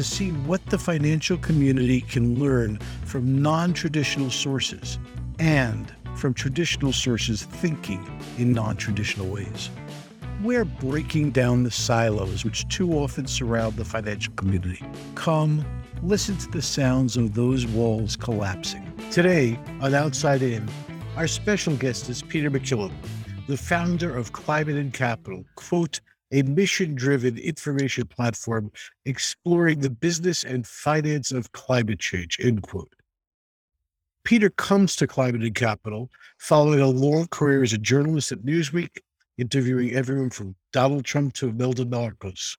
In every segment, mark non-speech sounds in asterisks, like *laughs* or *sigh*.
to see what the financial community can learn from non traditional sources and from traditional sources thinking in non traditional ways. We're breaking down the silos which too often surround the financial community. Come, listen to the sounds of those walls collapsing. Today on Outside In, our special guest is Peter McKillop, the founder of Climate and Capital, quote, a mission driven information platform exploring the business and finance of climate change, end quote. Peter comes to Climate and Capital following a long career as a journalist at Newsweek, interviewing everyone from Donald Trump to Imelda Marcos,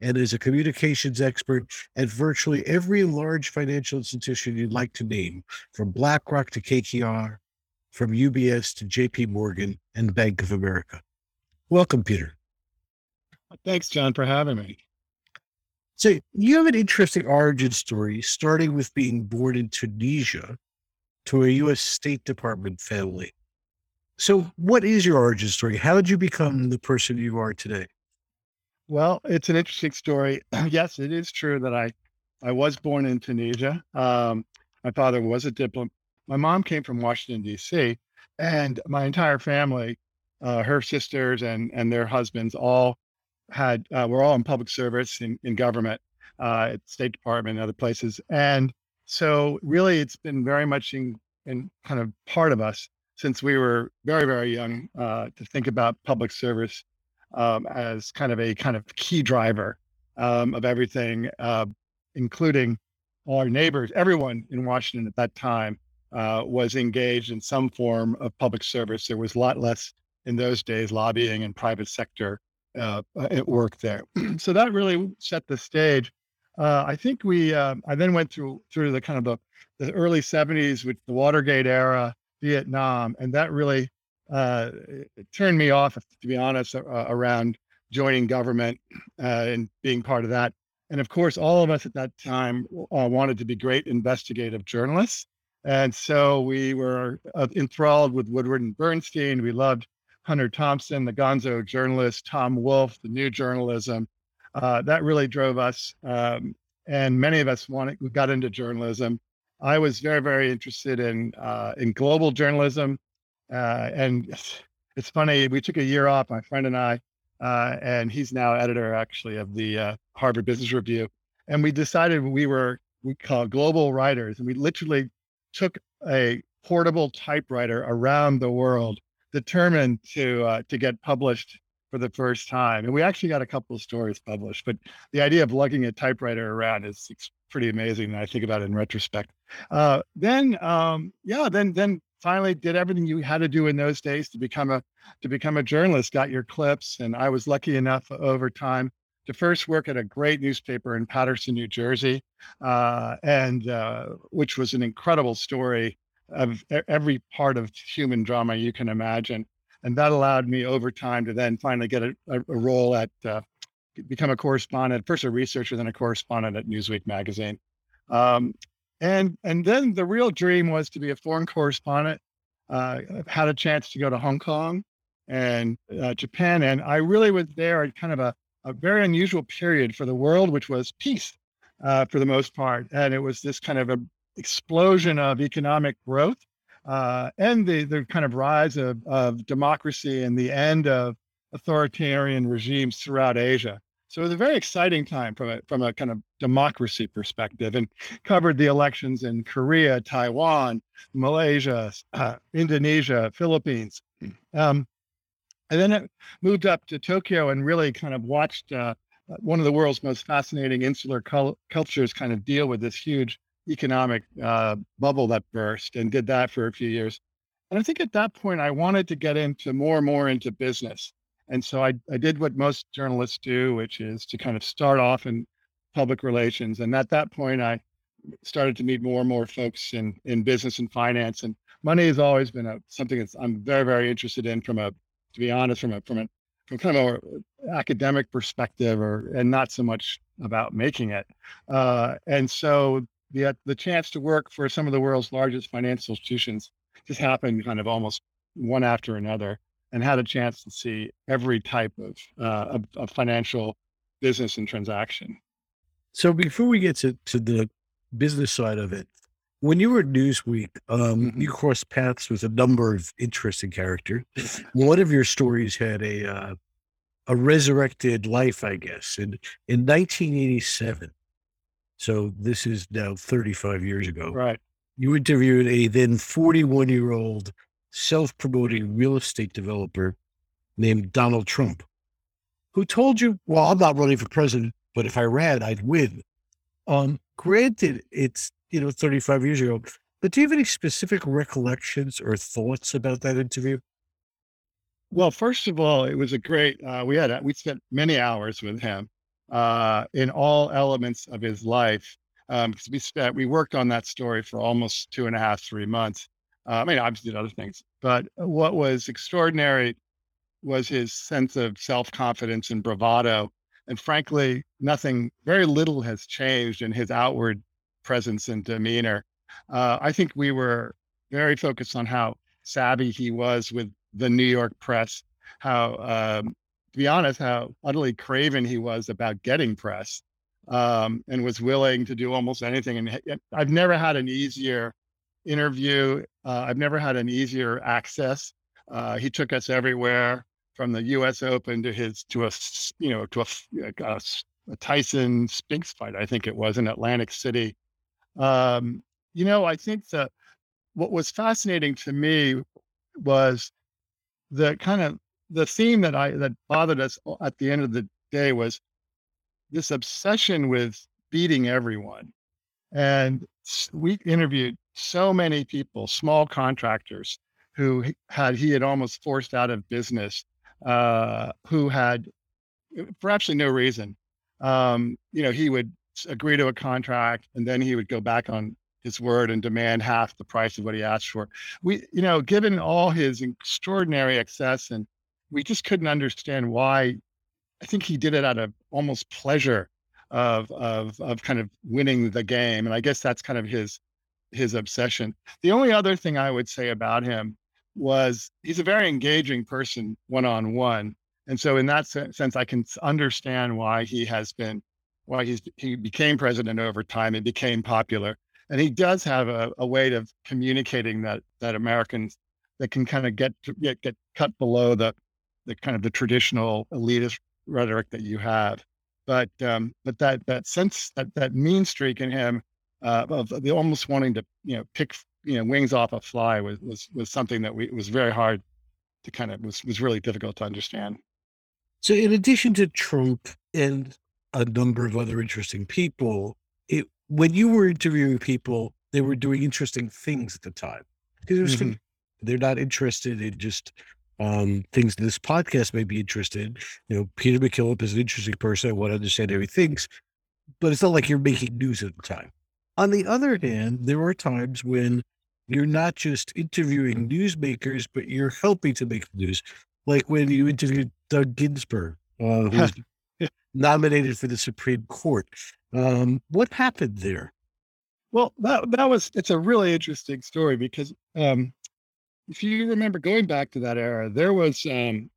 and as a communications expert at virtually every large financial institution you'd like to name, from BlackRock to KKR, from UBS to JP Morgan and Bank of America. Welcome, Peter. Thanks, John, for having me. So you have an interesting origin story, starting with being born in Tunisia to a U.S. State Department family. So, what is your origin story? How did you become the person you are today? Well, it's an interesting story. *clears throat* yes, it is true that I, I was born in Tunisia. Um, my father was a diplomat. My mom came from Washington D.C., and my entire family, uh, her sisters and and their husbands, all had uh, we're all in public service in, in government uh, at State Department and other places, and so really it's been very much in, in kind of part of us since we were very very young uh, to think about public service um, as kind of a kind of key driver um, of everything, uh, including our neighbors, everyone in Washington at that time uh, was engaged in some form of public service. There was a lot less in those days lobbying and private sector uh, at work there. *clears throat* so that really set the stage. Uh, I think we. Uh, I then went through through the kind of the, the early '70s with the Watergate era, Vietnam, and that really uh, turned me off, to be honest, uh, around joining government *clears throat* uh, and being part of that. And of course, all of us at that time wanted to be great investigative journalists. And so we were enthralled with Woodward and Bernstein. We loved Hunter Thompson, the gonzo journalist, Tom Wolfe, the new journalism. Uh, that really drove us. Um, and many of us wanted, we got into journalism. I was very, very interested in uh, in global journalism. Uh, and it's, *sighs* it's, funny, we took a year off, my friend and I, uh, and he's now editor actually of the uh, Harvard Business Review. And we decided we were, we call global writers. And we literally took a portable typewriter around the world determined to uh, to get published for the first time. And we actually got a couple of stories published, but the idea of lugging a typewriter around is pretty amazing. And I think about it in retrospect. Uh, then, um, yeah, then then finally did everything you had to do in those days to become a to become a journalist. Got your clips, and I was lucky enough over time to first work at a great newspaper in Paterson, New Jersey, uh, and uh, which was an incredible story of every part of human drama you can imagine. And that allowed me over time to then finally get a, a, role at, uh, become a correspondent, first a researcher, then a correspondent at Newsweek magazine. Um, and, and then the real dream was to be a foreign correspondent. Uh, had a chance to go to Hong Kong and uh, Japan. And I really was there at kind of a, a very unusual period for the world, which was peace uh, for the most part. And it was this kind of a explosion of economic growth uh, and the, the kind of rise of, of democracy and the end of authoritarian regimes throughout Asia. So it was a very exciting time from a, from a kind of democracy perspective and covered the elections in Korea, Taiwan, Malaysia, uh, Indonesia, Philippines. Um, and then it moved up to Tokyo and really kind of watched uh, one of the world's most fascinating insular cul- cultures kind of deal with this huge economic uh, bubble that burst and did that for a few years. And I think at that point, I wanted to get into more and more into business. And so I, I did what most journalists do, which is to kind of start off in public relations. And at that point, I started to meet more and more folks in, in business and finance. And money has always been a, something that's I'm very, very interested in from a, to be honest, from a, from a, from kind of a academic perspective or, and not so much about making it. Uh, and so the, the chance to work for some of the world's largest financial institutions just happened kind of almost one after another and had a chance to see every type of, uh, of, of financial business and transaction. So before we get to, to the business side of it, when you were at Newsweek, um, Mhm. you crossed paths with a number of interesting characters. One of your stories had a uh, a resurrected life, I guess, in in 1987. So this is now 35 years ago. Right. You interviewed a then 41 year old self promoting real estate developer named Donald Trump, who told you, "Well, I'm not running for president, but if I ran, I'd win." Um, granted, it's you know 35 years ago, but do you have any specific recollections or thoughts about that interview? Well, first of all, it was a great. Uh, we had a, we spent many hours with him uh, in all elements of his life because we spent we worked on that story for almost two and a half, three months. Uh, I mean, obviously did other things, but what was extraordinary was his sense of self confidence and bravado. And frankly, nothing, very little has changed in his outward presence and demeanor. Uh, I think we were very focused on how savvy he was with the New York press, how, um, to be honest, how utterly craven he was about getting press um, and was willing to do almost anything. And I've never had an easier interview. Uh, I've never had an easier access. Uh, he took us everywhere from the U.S. Open to his to a you know to a, f- a a Tyson Spinks fight. I think it was in Atlantic City. Um, you know, I think that what was fascinating to me was the kind of the theme that I that bothered us at the end of the day was this obsession with beating everyone. And we interviewed so many people, small contractors who had he had almost forced out of business, uh, who had uh, for absolutely no reason. Um, you know, he would agree to a contract and then he would go back on his word and demand half the price of what he asked for. We, you know, given all his extraordinary excess, and we just couldn't understand why. I think he did it out of almost pleasure of of of kind of winning the game, and I guess that's kind of his his obsession. The only other thing I would say about him was he's a very engaging person one on one, and so in that sense, I can understand why he has been why he's he became president over time and became popular. And he does have a, a way of communicating that that Americans that can kind of get to, get get cut below the the kind of the traditional elitist rhetoric that you have. But um, but that that sense that that mean streak in him uh, of the almost wanting to you know pick you know wings off a fly was was was something that we was very hard to kind of was was really difficult to understand. So, in addition to Trump and a number of other interesting people, it when you were interviewing people, they were doing interesting things at the time because it was Mhm. they're not interested in just um, things this podcast may be interested in. You know, Peter McKillop is an interesting person. I want to understand how he thinks, but it's not like you're making news at the time. On the other hand, there are times when you're not just interviewing newsmakers, but you're helping to make the news. Like when you interviewed Doug Ginsburg, uh, who was *laughs* nominated for the Supreme Court. Um, what happened there? Well, that that was it's a really interesting story because um, if you remember going back to that era, there was um,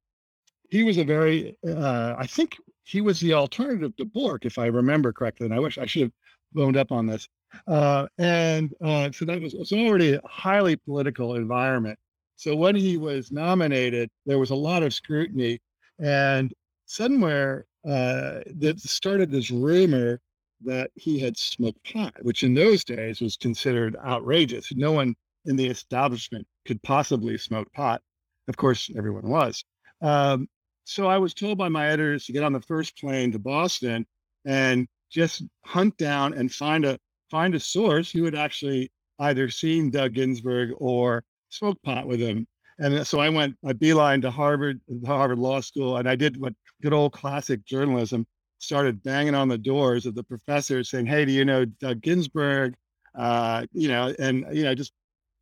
he was a very uh, I think he was the alternative to Bork, if I remember correctly. And I wish I should have boned up on this. Uh, and uh, so that was it's already a highly political environment. So when he was nominated, there was a lot of scrutiny, and somewhere uh, that started this rumor that he had smoked pot, which in those days was considered outrageous. No one in the establishment could possibly smoke pot. Of course, everyone was. Um, so I was told by my editors to get on the first plane to Boston and just hunt down and find a find a source who had actually either seen Doug Ginsburg or smoked pot with him. And so I went, I beeline to Harvard, Harvard Law School, and I did what good old classic journalism started banging on the doors of the professors saying, Hey, do you know Doug Ginsburg? Uh, you know, and, you know, just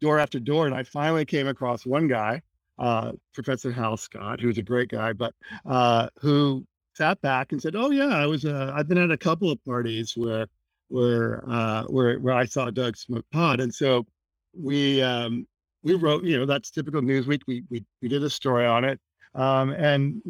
door after door. And I finally came across one guy, uh, Professor Hal Scott, who's a great guy, but uh, who sat back and said, "Oh yeah, I was. Uh, I've been at a couple of parties where where uh, where where I saw Doug smoke pot." And so we um, we wrote, you know, that's typical Newsweek. We we we did a story on it, um, and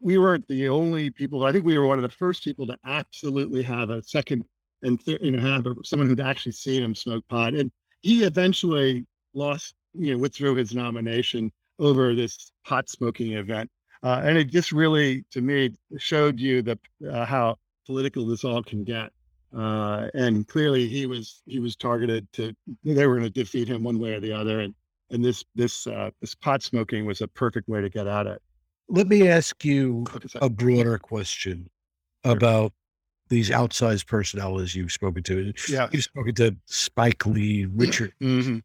we weren't the only people. I think we were one of the first people to absolutely have a second and th- you know have a, someone who'd actually seen him smoke pot. And he eventually lost, you know, withdrew his nomination over this pot smoking event. Uh, and it just really, to me, showed you the uh, how political this all can get. Uh, and clearly, he was he was targeted to. They were going to defeat him one way or the other, and and this this uh, this pot smoking was a perfect way to get at it. Let me ask you a broader question about these outsized personalities you've spoken to. Yeah. You've spoken to Spike Lee, Richard, mm-hmm.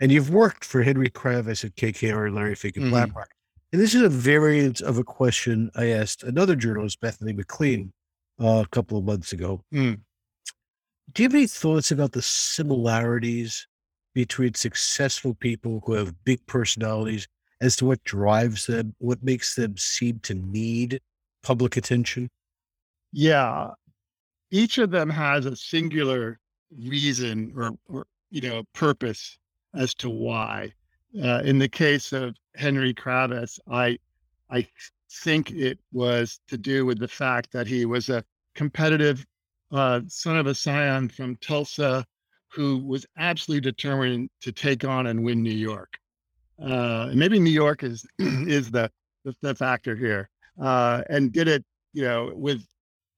And you've worked for Henry Kravis at KKR and Larry Fink at Mhm. BlackRock. And this is a variant of a question I asked another journalist, Bethany McLean, uh, a couple of months ago. Mm. Do you have any thoughts about the similarities between successful people who have big personalities as to what drives them, what makes them seem to need public attention? Yeah. Each of them has a singular reason or, or you know, purpose as to why. Uh, in the case of Henry Kravis, I I think it was to do with the fact that he was a competitive uh, son of a scion from Tulsa who was absolutely determined to take on and win New York. Uh, maybe New York is *clears throat* is the the, the factor here, uh, and did it, you know, with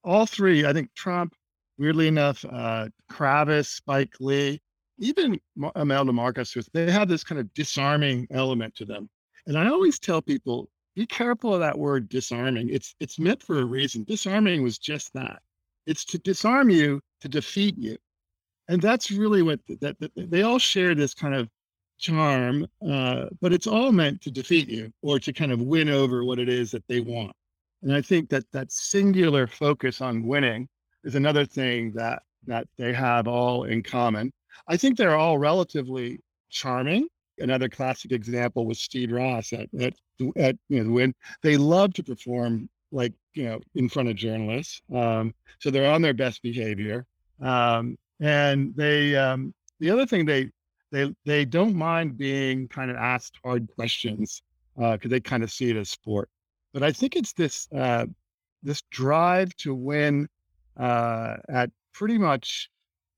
all three. I think Trump, weirdly enough, uh, Kravis, Spike Lee, even Ma- Imelda Marcos, they have this kind of disarming element to them. And I always tell people, be careful of that word disarming. It's it's meant for a reason. Disarming was just that. It's to disarm you to defeat you, and that's really what that, that they all share this kind of charm, uh, but it's all meant to defeat you or to kind of win over what it is that they want. And I think that that singular focus on winning is another thing that that they have all in common. I think they're all relatively charming. Another classic example was Steve Ross at at, at you know when they love to perform like you know in front of journalists. Um, so they're on their best behavior. Um, and they um, the other thing they they they don't mind being kind of asked hard questions because they kind of see it as sport. But I think it's this uh, this drive to win uh, at pretty much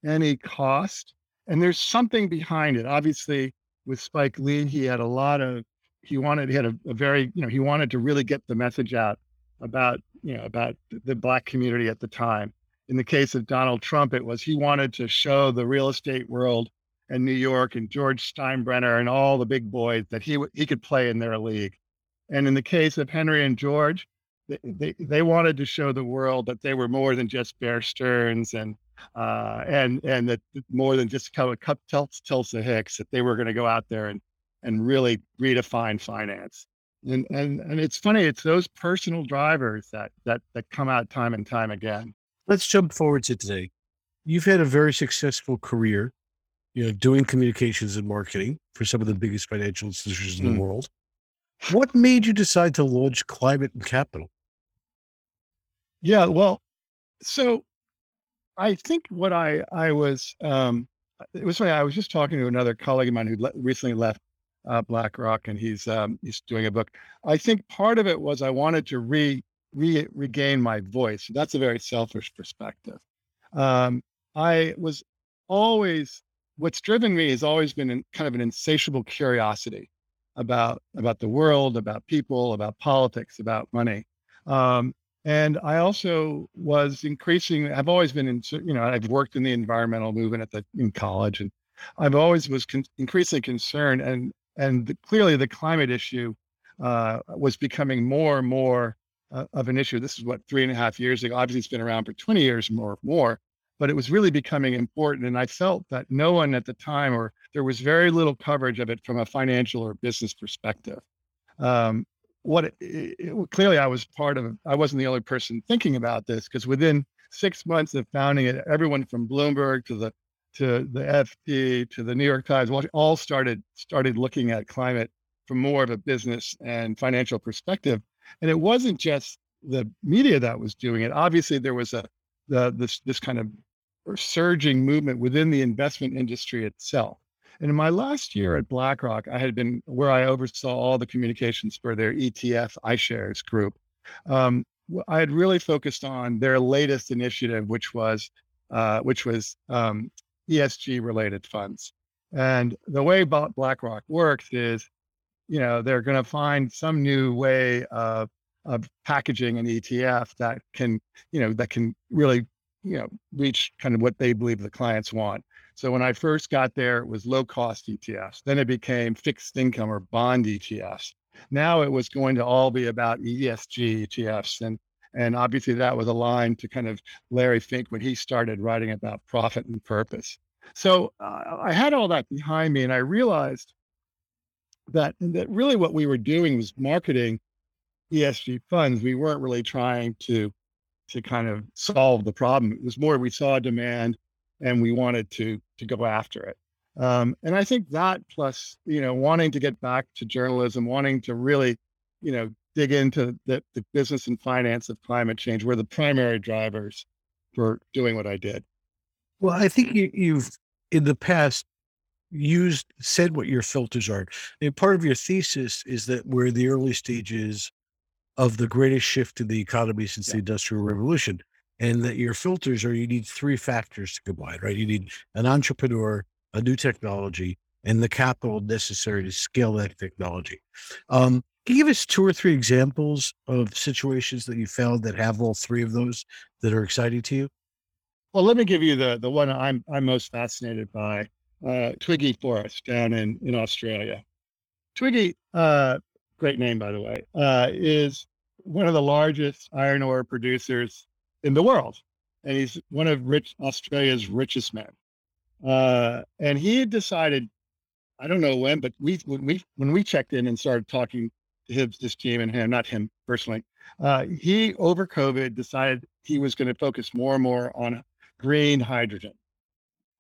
any cost, and there's something behind it. Obviously, with Spike Lee, he had a lot of he wanted he had a, a very you know he wanted to really get the message out about you know about the black community at the time. In the case of Donald Trump, it was he wanted to show the real estate world and New York and George Steinbrenner and all the big boys that he he could play in their league. And in the case of Henry and George, they, they, they wanted to show the world that they were more than just Bear Stearns and uh, and and that more than just kind of cup Tulsa Hicks that they were going to go out there and and really redefine finance. And and and it's funny, it's those personal drivers that that that come out time and time again. Let's jump forward to today. You've had a very successful career, you know, doing communications and marketing for some of the biggest financial institutions in Mm. the world. What made you decide to launch Climate and Capital? Yeah, well, so I think what I I was um, it was funny. I was just talking to another colleague of mine who le- recently left uh, BlackRock, and he's um, he's doing a book. I think part of it was I wanted to re, re regain my voice. That's a very selfish perspective. Um, I was always what's driven me has always been in, kind of an insatiable curiosity about about the world, about people, about politics, about money. Um, and I also was increasing. I've always been in, you know, I've worked in the environmental movement at the in college, and I've always was con- increasingly concerned. And and the, clearly, the climate issue uh, was becoming more and more uh, of an issue. This is what three and a half years ago. Obviously, it's been around for twenty years more, more, but it was really becoming important. And I felt that no one at the time, or there was very little coverage of it from a financial or business perspective. Um, what it, it, clearly I was part of, I wasn't the only person thinking about this because within six months of founding it, everyone from Bloomberg to the to the FT to the New York Times, all started started looking at climate from more of a business and financial perspective. And it wasn't just the media that was doing it. Obviously, there was a the this this kind of surging movement within the investment industry itself. And in my last year at BlackRock, I had been where I oversaw all the communications for their ETF iShares group. Um, I had really focused on their latest initiative, which was uh, which was um, ESG related funds. And the way BlackRock works is, you know, they're going to find some new way of of packaging an ETF that can, you know, that can really, you know, reach kind of what they believe the clients want. So when I first got there, it was low cost ETFs. Then it became fixed income or bond ETFs. Now it was going to all be about ESG ETFs. And, and obviously that was aligned to kind of Larry Fink when he started writing about profit and purpose. So uh, I had all that behind me and I realized that, that really what we were doing was marketing ESG funds. We weren't really trying to, to kind of solve the problem. It was more we saw demand and we wanted to, to go after it. Um, and I think that plus, you know, wanting to get back to journalism, wanting to really, you know, dig into the, the business and finance of climate change were the primary drivers for doing what I did. Well, I think you, you've in the past used said what your filters are. And part of your thesis is that we're in the early stages of the greatest shift in the economy since yeah. the Industrial Revolution, and that your filters are you need three factors to combine, right? You need an entrepreneur, a new technology, and the capital necessary to scale that technology. Um, can you give us two or three examples of situations that you found that have all three of those that are exciting to you? Well, let me give you the the one I'm I'm most fascinated by, uh, Twiggy Forrest down in in Australia. Twiggy, uh, great name by the way, uh, is one of the largest iron ore producers in the world, and he's one of rich Australia's richest men. Uh, and he had decided, I don't know when, but we when we when we checked in and started talking to his this team and him, not him personally, uh, he over COVID decided he was going to focus more and more on green hydrogen.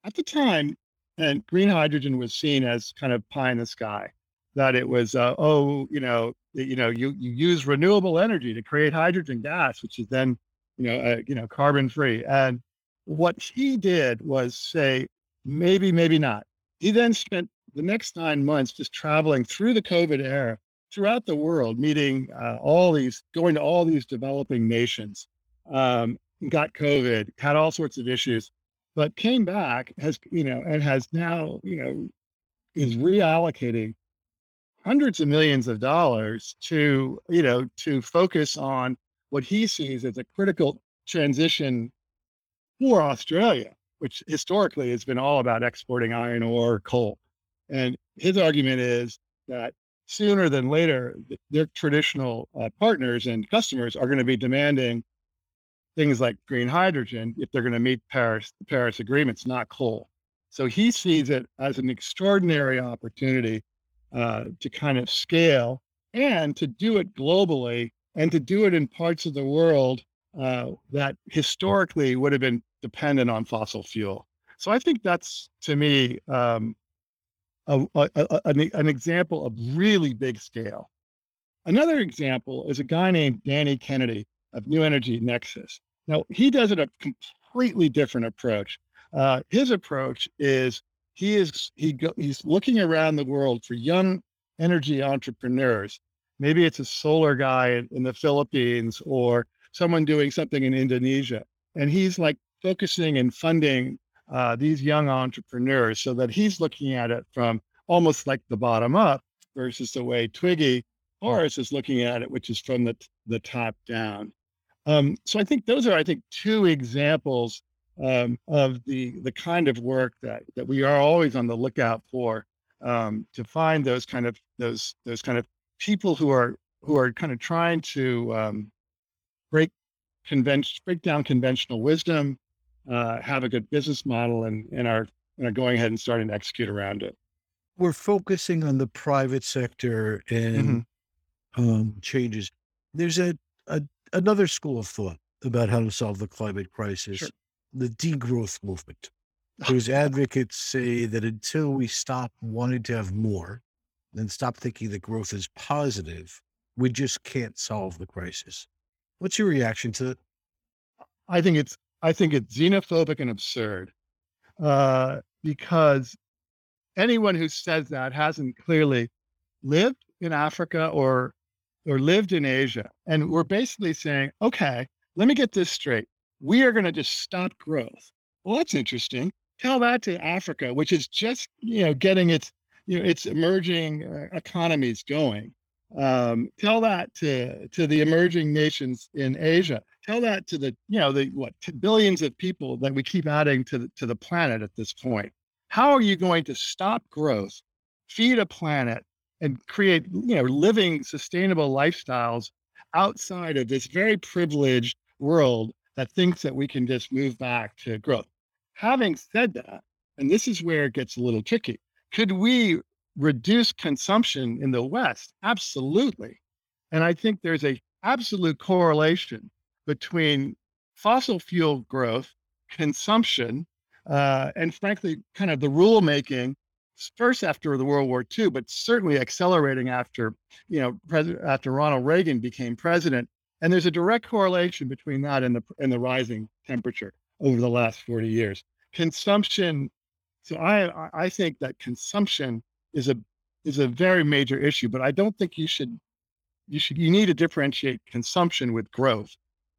At the time, and green hydrogen was seen as kind of pie in the sky. That it was, uh, oh, you know, you know, you you use renewable energy to create hydrogen gas, which is then, you know, uh, you know, carbon free. And what he did was say, maybe, maybe not. He then spent the next nine months just traveling through the COVID era throughout the world, meeting uh, all these, going to all these developing nations, um, got COVID, had all sorts of issues, but came back, has, you know, and has now, you know, is reallocating hundreds of millions of dollars to, you know, to focus on what he sees as a critical transition for Australia which historically has been all about exporting iron ore, coal. And his argument is that sooner than later, their traditional uh, partners and customers are going to be demanding things like green hydrogen if they're going to meet Paris, the Paris agreements, not coal. So he sees it as an extraordinary opportunity uh, to kind of scale and to do it globally and to do it in parts of the world uh, that historically would have been dependent on fossil fuel. So I think that's to me um, a, a, a, an, example of really big scale. Another example is a guy named Danny Kennedy of New Energy Nexus. Now he does it a completely different approach. Uh, his approach is he is he go, he's looking around the world for young energy entrepreneurs. Maybe it's a solar guy in, the Philippines or someone doing something in Indonesia, and he's like focusing and funding uh, these young entrepreneurs so that he's looking at it from almost like the bottom up versus the way Twiggy Forrest is looking at it, which is from the, the top down. Um, so I think those are, I think, two examples um, of the the kind of work that that we are always on the lookout for um, to find those kind of those those kind of people who are who are kind of trying to um, break convention break down conventional wisdom uh, have a good business model and, and are, and are going ahead and starting to execute around it. We're focusing on the private sector and mm-hmm. um, changes. There's a, a another school of thought about how to solve the climate crisis, sure. the degrowth movement. whose advocates say that until we stop wanting to have more and stop thinking that growth is positive, we just can't solve the crisis. What's your reaction to it? I think it's I think it's xenophobic and absurd uh, because anyone who says that hasn't clearly lived in Africa or or lived in Asia. And we're basically saying, okay, let me get this straight. We are going to just stop growth. Well, that's interesting. Tell that to Africa, which is just you know getting its you know its emerging uh, economies going. Um, tell that to to the emerging nations in Asia. Tell that to the you know the what billions of people that we keep adding to the, to the planet at this point. How are you going to stop growth, feed a planet, and create you know living sustainable lifestyles outside of this very privileged world that thinks that we can just move back to growth? Having said that, and this is where it gets a little tricky, could we reduce consumption in the West? Absolutely. And I think there's a absolute correlation between fossil fuel growth, consumption, uh, and frankly, kind of the rulemaking first after the World War II, but certainly accelerating after, you know, President after Ronald Reagan became president. And there's a direct correlation between that and the and the rising temperature over the last 40 years. Consumption. So I I think that consumption is a is a very major issue, but I don't think you should you should you need to differentiate consumption with growth.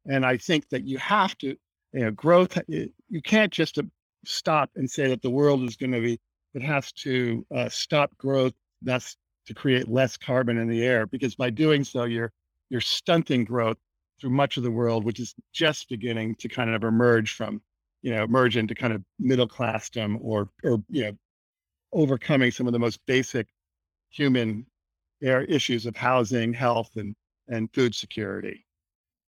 And I think that you have to, you know, growth you can't just uh, stop and say that the world is going to be it has to uh, stop growth that's to create less carbon in the air because by doing so you're you're stunting growth through much of the world which is just beginning to kind of emerge from you know merge into kind of middle classdom or or you know overcoming some of the most basic human issues of housing, health, and, and food security.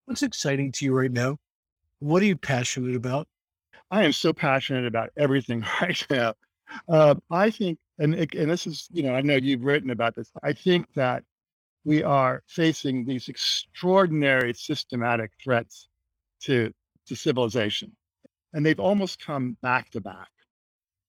What's exciting to you right now? What are you passionate about? I am so passionate about everything *laughs* right now. Uh, I think, and and this is, you know, I know you've written about this. I think that we are facing these extraordinary systematic threats to to civilization, and they've almost come back to back.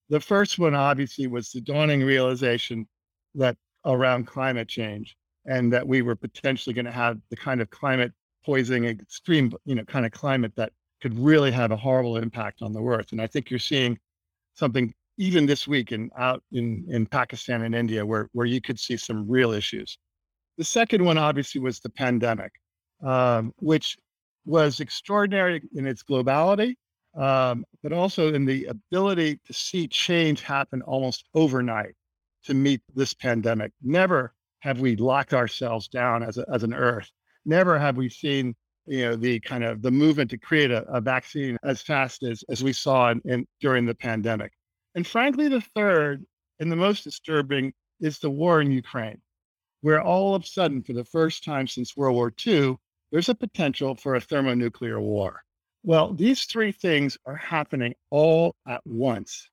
The first one, obviously, was the dawning realization that around climate change and that we were potentially going to have the kind of climate poisoning, extreme, you know, kind of climate that could really have a horrible impact on the earth. And I think you're seeing something even this week in out in, in Pakistan and India where, where you could see some real issues. The second one obviously was the pandemic, um, which was extraordinary in its globality, um, but also in the ability to see change happen almost overnight to meet this pandemic. Never have we locked ourselves down as, a, as an Earth. Never have we seen you know the kind of the movement to create a, a vaccine as fast as as we saw in, in during the pandemic. And frankly, the third and the most disturbing is the war in Ukraine, where all of a sudden, for the first time since World War II, there's a potential for a thermonuclear war. Well, these three things are happening all at once.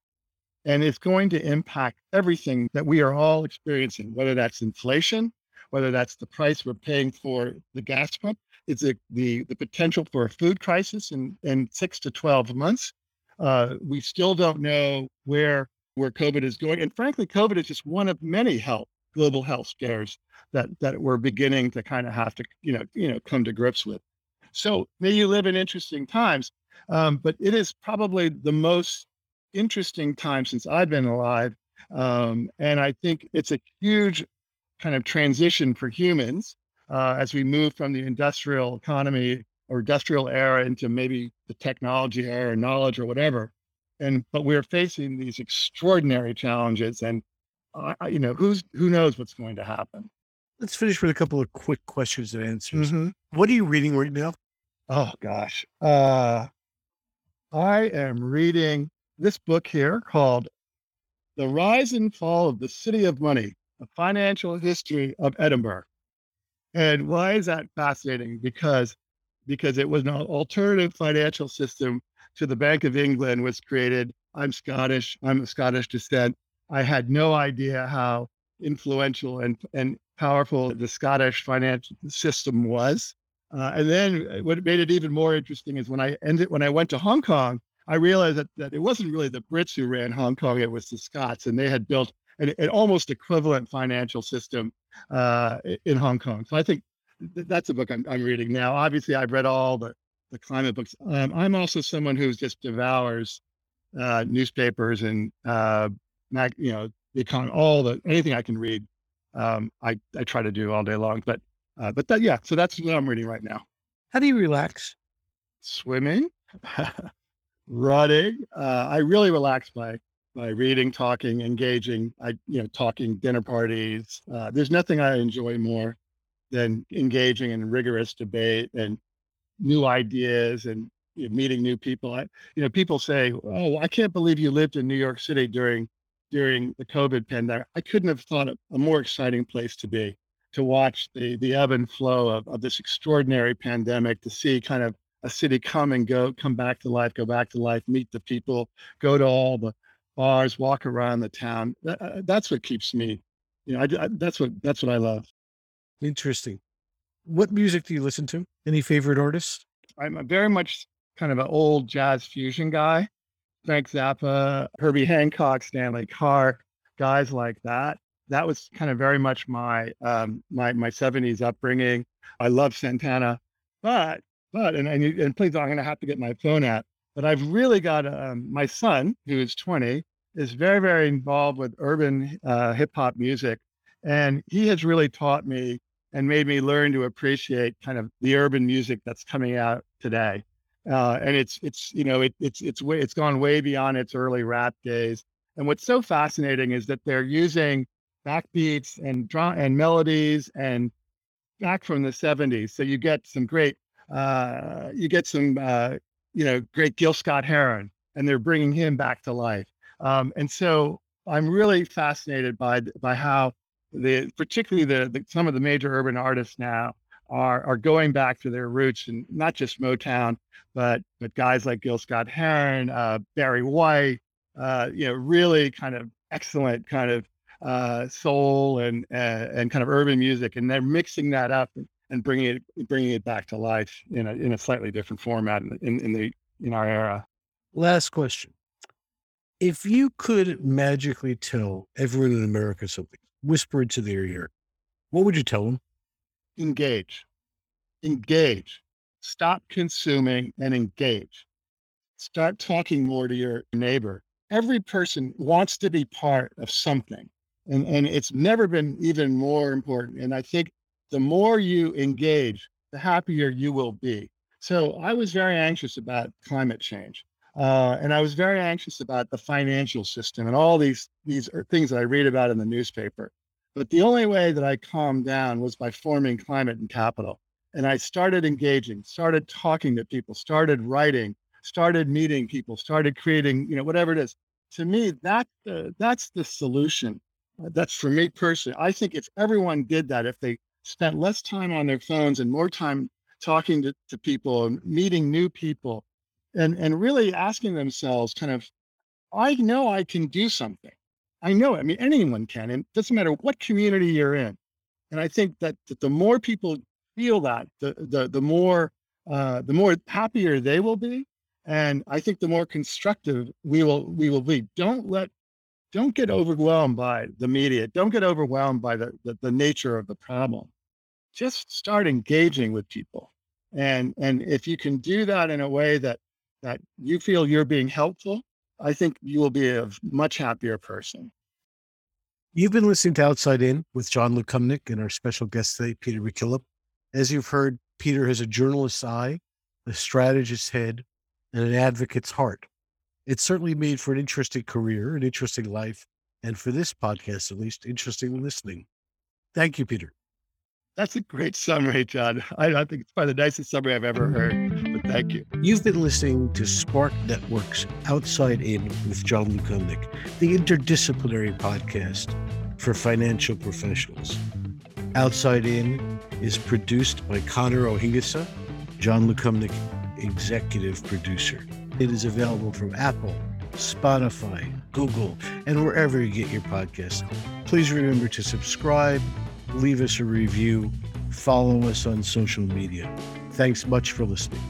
And it's going to impact everything that we are all experiencing, whether that's inflation, whether that's the price we're paying for the gas pump. It's a, the, the potential for a food crisis in, in six to 12 months. Uh, we still don't know where, where COVID is going. And frankly, COVID is just one of many health, global health scares that, that we're beginning to kind of have to, you know, you know, come to grips with. So may you live in interesting times. Um, but it is probably the most interesting time since I've been alive. Um, and I think it's a huge kind of transition for humans uh, as we move from the industrial economy or industrial era into maybe the technology era, knowledge, or whatever. And but we're facing these extraordinary challenges, and uh, you know who's who knows what's going to happen. Let's finish with a couple of quick questions and answers. Mm-hmm. What are you reading right now? Oh gosh. Uh, I am reading this book here called The Rise and Fall of the City of Money, a financial history of Edinburgh. And why is that fascinating? Because because it was an alternative financial system to the Bank of England was created. I'm Scottish. I'm of Scottish descent. I had no idea how influential and, and powerful the Scottish financial system was. Uh, and then uh, what made it even more interesting is when I ended when I went to Hong Kong, I realized that, that it wasn't really the Brits who ran Hong Kong, it was the Scots, and they had built an, an almost equivalent financial system uh, in Hong Kong. So I think th- that's a book I'm, I'm, reading now. Obviously, I've read all the, the climate books. Um, I'm also someone who just devours uh, newspapers and uh, mag, you know the economy, all the anything I can read. Um, I I try to do all day long. But uh, but that yeah, so that's what I'm reading right now. How do you relax? Swimming, *laughs* running. Uh, I really relax by by reading, talking, engaging. I you know talking dinner parties. Uh, there's nothing I enjoy more than engaging in rigorous debate and new ideas and you know, meeting new people. I, you know, people say, "Oh, I can't believe you lived in New York City during during the COVID pandemic." I couldn't have thought of a more exciting place to be to watch the the ebb and flow of, of this extraordinary pandemic, to see kind of a city come and go, come back to life, go back to life, meet the people, go to all the bars, walk around the town. That, uh, that's what keeps me. You know, I, I, that's what that's what I love. Interesting. What music do you listen to? Any favorite artists? I'm a very much kind of an old jazz fusion guy. Frank Zappa, Herbie Hancock, Stanley Clarke, guys like that. That was kind of very much my um, my my 70s upbringing. I love Santana, but but and and, and please, I'm going to have to get my phone out. But I've really got um, my son, who is 20, is very very involved with urban uh, hip hop music, and he has really taught me and made me learn to appreciate kind of the urban music that's coming out today uh, and it's it's you know it, it's it's way it's gone way beyond its early rap days. And what's so fascinating is that they're using backbeats and drum and melodies and back from the 70s. So you get some great uh, you get some uh, you know great Gil Scott Heron, and they're bringing him back to life. Um, and so I'm really fascinated by by how the particularly the, the some of the major urban artists now are are going back to their roots and not just Motown, but but guys like Gil Scott Heron, uh, Barry White, uh, you know, really kind of excellent kind of uh, soul and uh, and kind of urban music, and they're mixing that up and, bringing it bringing it back to life in a in a slightly different format in, in, in the in our era. Last question: If you could magically tell everyone in America something, whisper into their ear, what would you tell them? Engage, engage, stop consuming and engage. Start talking more to your neighbor. Every person wants to be part of something. And, and it's never been even more important. And I think the more you engage, the happier you will be. So I was very anxious about climate change. Uh, and I was very anxious about the financial system and all these these are things that I read about in the newspaper. But the only way that I calmed down was by forming Climate and Capital. And I started engaging, started talking to people, started writing, started meeting people, started creating, you know, whatever it is. To me, that uh, that's the solution. Uh, that's for me personally. I think if everyone did that, if they spent less time on their phones and more time talking to, to people and meeting new people and, and really asking themselves kind of, I know I can do something. I know. I mean, anyone can, and it doesn't matter what community you're in. And I think that, that the more people feel that, the the the more uh, the more happier they will be, and I think the more constructive we will we will be. Don't let don't get overwhelmed by the media. Don't get overwhelmed by the, the, the nature of the problem. Just start engaging with people, and and if you can do that in a way that that you feel you're being helpful, I think you will be a much happier person. You've been listening to Outside In with John Lukomnik and our special guest today, Peter McKillop. As you've heard, Peter has a journalist's eye, a strategist's head, and an advocate's heart. It's certainly made for an interesting career, an interesting life, and for this podcast, at least, interesting listening. Thank you, Peter. That's a great summary, John. I, I think it's probably the nicest summary I've ever heard, thank you. You've been listening to Spark Network's Outside In with John Lukomnik, the interdisciplinary podcast for financial professionals. Outside In is produced by Connor O'Hingisa, John Lukomnik, executive producer. It is available from Apple, Spotify, Google, and wherever you get your podcasts. Please remember to subscribe leave us a review, follow us on social media. Thanks much for listening.